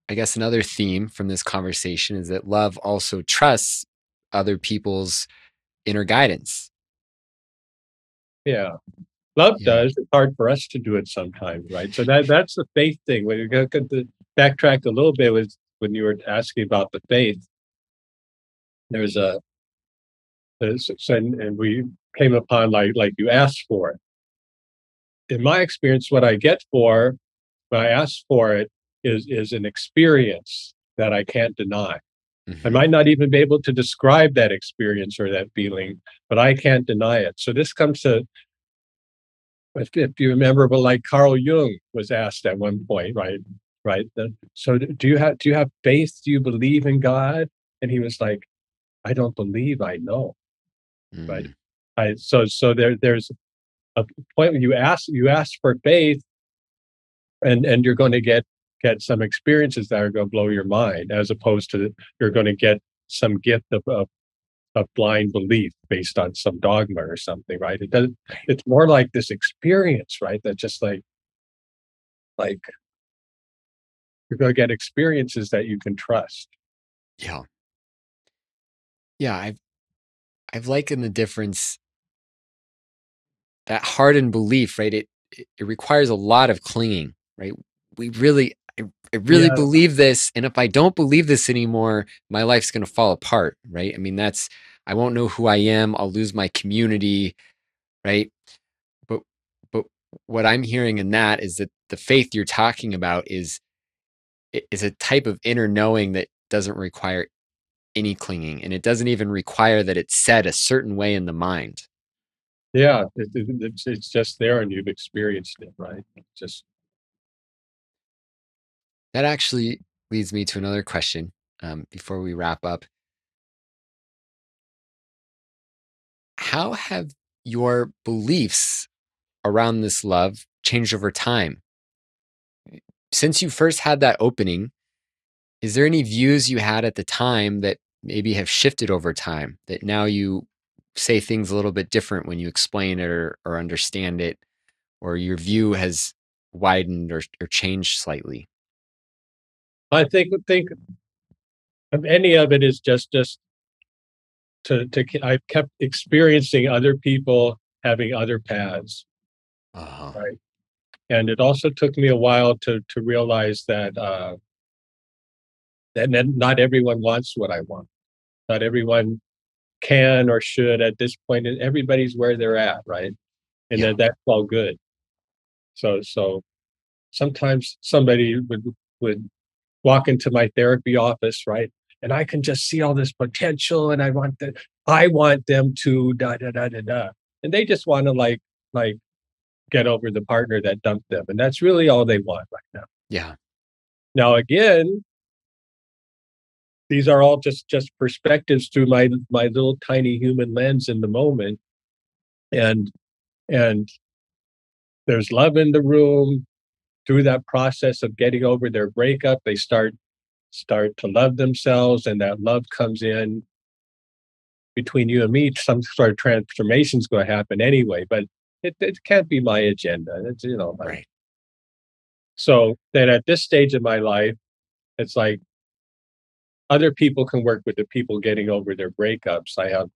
I guess, another theme from this conversation is that love also trusts other people's inner guidance yeah. Love yeah. does. It's hard for us to do it sometimes, right? So that that's the faith thing. When you go to backtrack a little bit was when you were asking about the faith. There's a and, and we came upon like like you asked for it. In my experience, what I get for when I ask for it is is an experience that I can't deny. Mm-hmm. I might not even be able to describe that experience or that feeling, but I can't deny it. So this comes to, if, if you remember, but like Carl Jung was asked at one point, right? Right. So do you have do you have faith? Do you believe in God? And he was like, I don't believe. I know. Mm-hmm. Right. Mm. I so so there there's a point when you ask you ask for faith, and and you're going to get get some experiences that are going to blow your mind, as opposed to you're going to get some gift of, of, of blind belief based on some dogma or something, right? It doesn't. It's more like this experience, right? That just like, like you're going to get experiences that you can trust. Yeah. Yeah, I've I've likened the difference that hardened belief, right? It it, requires a lot of clinging, right? We really I, I really Yeah. believe this, and if I don't believe this anymore, my life's going to fall apart, right? I mean, that's I won't know who I am. I'll lose my community, right? But but what I'm hearing in that is that the faith you're talking about is is a type of inner knowing that doesn't require any clinging, and it doesn't even require that it's said a certain way in the mind. Yeah, it, it- it's it's just there, and you've experienced it, right? Just That actually leads me to another question um, before we wrap up. How have your beliefs around this love changed over time? Since you first had that opening, is there any views you had at the time that maybe have shifted over time that now you say things a little bit different when you explain it or, or understand it, or your view has widened or, or changed slightly? I think think of any of it is just just to to I've kept experiencing other people having other paths, Uh-huh. right? And it also took me a while to to realize that uh, that not everyone wants what I want. Not everyone can or should at this point. And everybody's where they're at, right? And Yeah. that that's all good. So so sometimes somebody would would walk into my therapy office, right? And I can just see all this potential and I want the I want them to da da da da da. And they just want to like like get over the partner that dumped them. And that's really all they want right now. Yeah. Now again, these are all just just perspectives through my my little tiny human lens in the moment. And and there's love in the room through that process of getting over their breakup they start start to love themselves and that love comes in between you and me some sort of transformation is going to happen anyway but it, it can't be my agenda it's you know like- Right. so then at this stage of my life it's like other people can work with the people getting over their breakups i have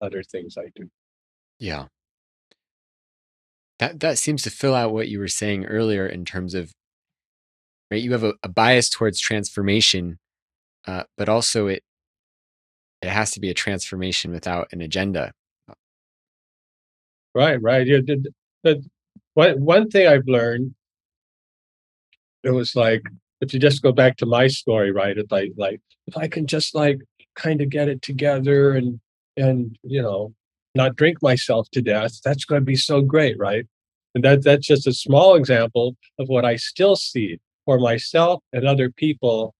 other things i do Yeah. That that seems to fill out what you were saying earlier in terms of right. You have a, a bias towards transformation, uh, but also it it has to be a transformation without an agenda. Right, right. Yeah, the, the one one thing I've learned, it was like if you just go back to my story, right? If I like if I can just like kind of get it together and and you know not drink myself to death, that's going to be so great, right? And that that's just a small example of what I still see for myself and other people.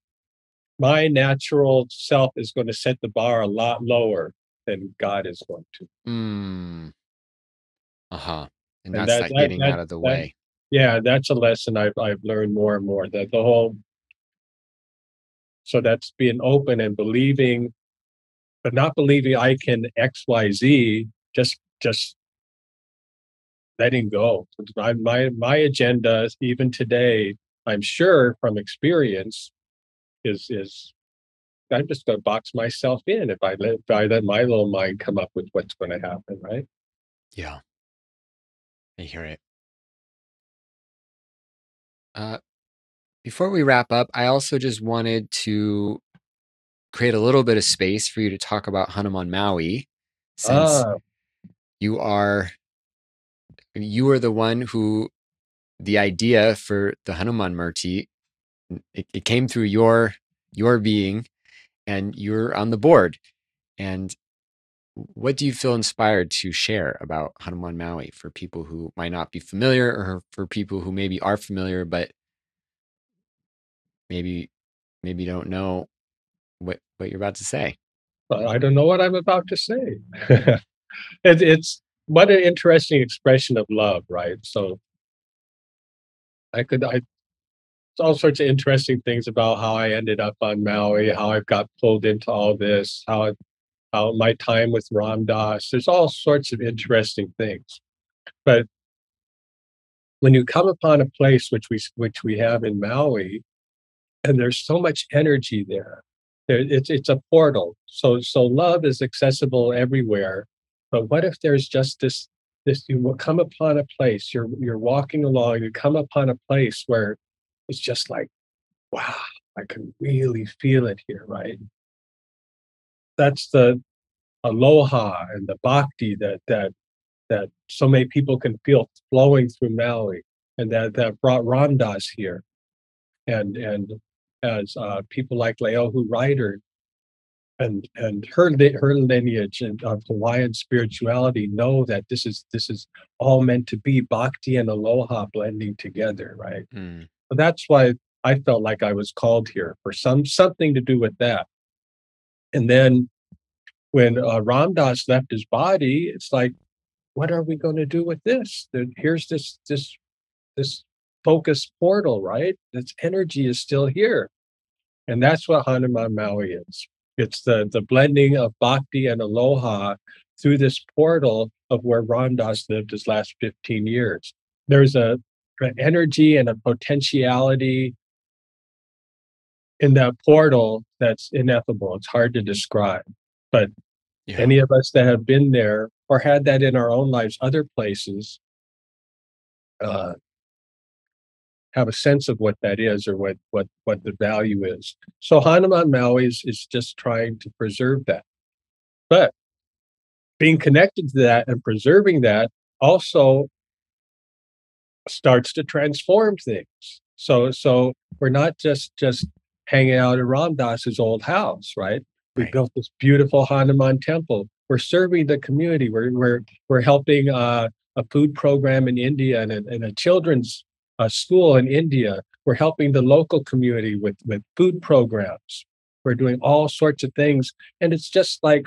My natural self is going to set the bar a lot lower than God is going to. Mm. Uh huh. And And that's that- that, getting that- out of the way. Yeah, that's a lesson I've I've learned more and more that the whole so that's being open and believing, but not believing I can X, Y, Z, just just letting go. My my my agenda, even today, I'm sure from experience, is is I'm just gonna box myself in if I let if I let my little mind come up with what's gonna happen, right? Yeah. I hear it. Uh, before we wrap up, I also just wanted to create a little bit of space for you to talk about Hanuman Maui, since Ah, you are you are the one who the idea for the Hanuman Murti it, it came through your your being and you're on the board. And what do you feel inspired to share about Hanuman Maui for people who might not be familiar or for people who maybe are familiar but maybe maybe don't know what what you're about to say I don't know what I'm about to say. it, it's what an interesting expression of love, right? So I could I all sorts of interesting things about how I ended up on Maui, how I've got pulled into all this, how my time with Ram Dass. There's all sorts of interesting things, but when you come upon a place which we which we have in Maui, and there's so much energy there, There, it's it's a portal. So so love is accessible everywhere. But what if there's just this this you will come upon a place, you're you're walking along, you come upon a place where it's just like, wow, I can really feel it here, right? That's the aloha and the bhakti that that that so many people can feel flowing through Maui, and that that brought Ram Dass here, and and as uh, people like Leohu Ryder and and her her lineage and of Hawaiian spirituality know that this is this is all meant to be bhakti and aloha blending together, right? Mm. So that's why I felt like I was called here for some something to do with that. And then when uh, Ram Dass left his body, it's like, what are we going to do with this? Here's this this this focus portal, right? This energy is still here, and that's what Hanuman Maui is. It's the the blending of bhakti and aloha through this portal of where Ram Dass lived his last 15 years. There's a an energy and a potentiality in that portal that's ineffable. It's hard to describe. But yeah. any of us that have been there or had that in our own lives, other places, uh, have a sense of what that is or what what what the value is. So Hanuman Maui is, is just trying to preserve that. But being connected to that and preserving that also starts to transform things. So so we're not just just hanging out at Ram Dass's old house, right? We right. built this beautiful Hanuman temple. We're serving the community. We're we're we're helping uh, a food program in India and a, and a children's uh, school in India. We're helping the local community with with food programs. We're doing all sorts of things, and it's just like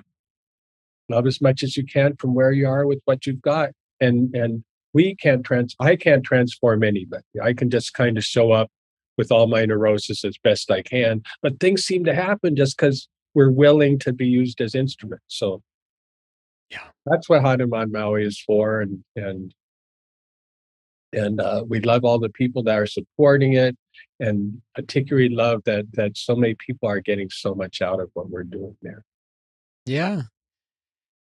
love as much as you can from where you are with what you've got, and and we can't trans I can't transform anybody. I can just kind of show up with all my neurosis as best I can. But things seem to happen just because we're willing to be used as instruments. So yeah, that's what Hanuman Maui is for. And and and uh, we love all the people that are supporting it and particularly love that that so many people are getting so much out of what we're doing there. Yeah.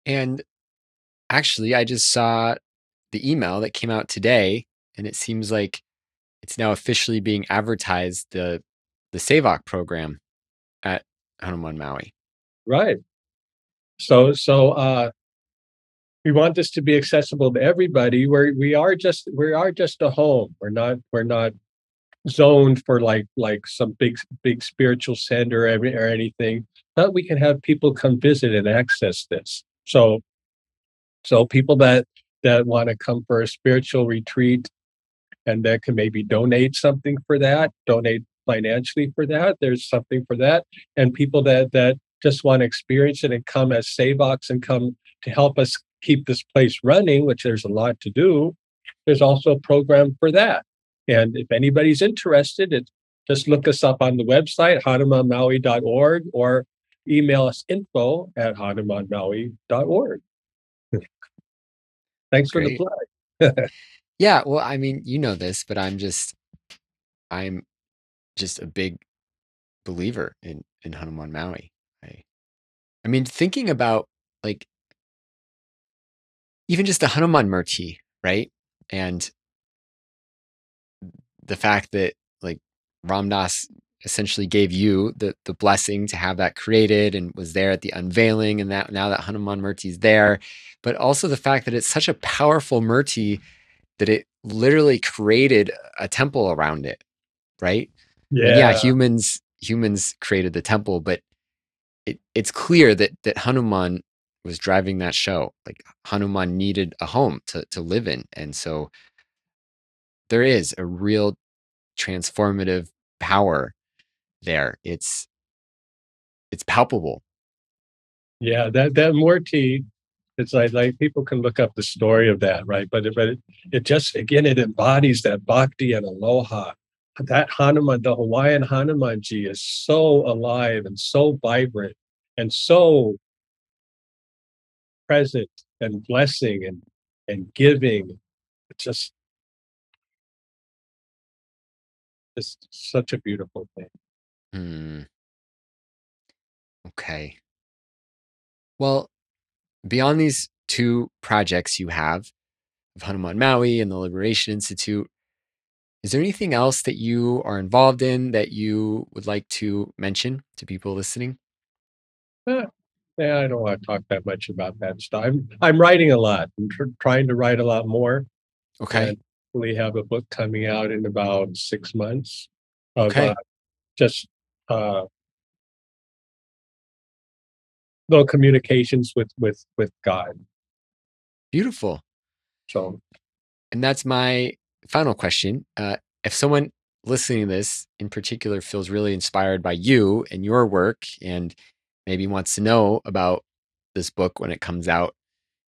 And actually I just saw the email that came out today, and it seems like it's now officially being advertised the the Sevak program at Hanuman Maui. Right. So so uh we want this to be accessible to everybody. We're we are just we are just a home. We're not we're not zoned for like like some big big spiritual center or, or anything. But we can have people come visit and access this. So so people that that want to come for a spiritual retreat and that can maybe donate something for that, donate financially for that. There's something for that. And people that that just want to experience it and come as Sevaks and come to help us keep this place running, which there's a lot to do. There's also a program for that. And if anybody's interested, it, just look us up on the website, hanumanmaui.org, or email us info at hanumanmaui.org. Hmm. Thanks Great. for the plug. yeah, well, I mean, you know this, but I'm just I'm just a big believer in in Hanuman Maui. I I mean, thinking about like even just the Hanuman Murti, right? And the fact that like Ram Dass essentially gave you the the blessing to have that created and was there at the unveiling and that now that Hanuman Murti is there but also the fact that it's such a powerful Murti that it literally created a temple around it right yeah and yeah humans humans created the temple but it, it's clear that that Hanuman was driving that show like Hanuman needed a home to to live in and so there is a real transformative power there. It's it's palpable. Yeah, that that Murti, it's like like people can look up the story of that, right? But it, but it, it just again it embodies that bhakti and aloha. That Hanuman, the Hawaiian Hanumanji, is so alive and so vibrant and so present and blessing and and giving. It's just it's such a beautiful thing. Hmm. Okay. Well, beyond these two projects you have of Hanuman Maui and the Liberation Institute, is there anything else that you are involved in that you would like to mention to people listening? Eh, yeah, I don't want to talk that much about that stuff. I'm I'm writing a lot. I'm tr- trying to write a lot more. Okay. We have a book coming out in about six months of Okay. uh, just uh, little communications with with with God. Beautiful. So And that's my final question. Uh, if someone listening to this in particular feels really inspired by you and your work and maybe wants to know about this book when it comes out,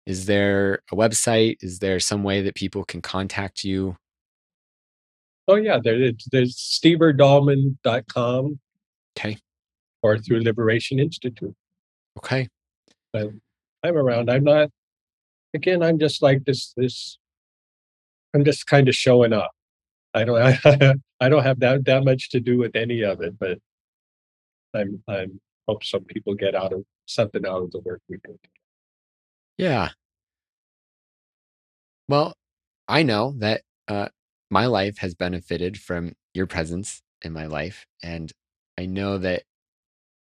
is there a website? Is there some way that people can contact you? oh yeah, there, there's steverdallman.com Okay. or through Liberation Institute. Okay. I'm around. I'm not again, I'm just like this this I'm just kind of showing up. I don't I, don't have that that much to do with any of it, but I'm I'm hope some people get out of something out of the work we do. Yeah. Well, I know that uh, my life has benefited from your presence in my life. And I know that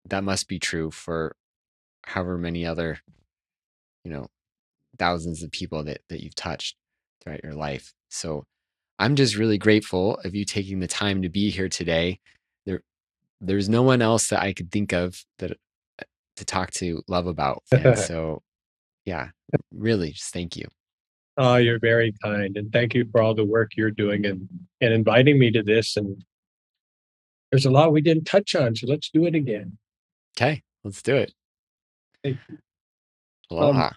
that must be true for however many other, you know, thousands of people that, that you've touched throughout your life. So I'm just really grateful of you taking the time to be here today. There, there's no one else that I could think of that uh, to talk to love about. And so, yeah, really, just thank you. Oh, you're very kind, and thank you for all the work you're doing and and inviting me to this. And there's a lot we didn't touch on, so let's do it again. Okay, let's do it. Thank you. Aloha.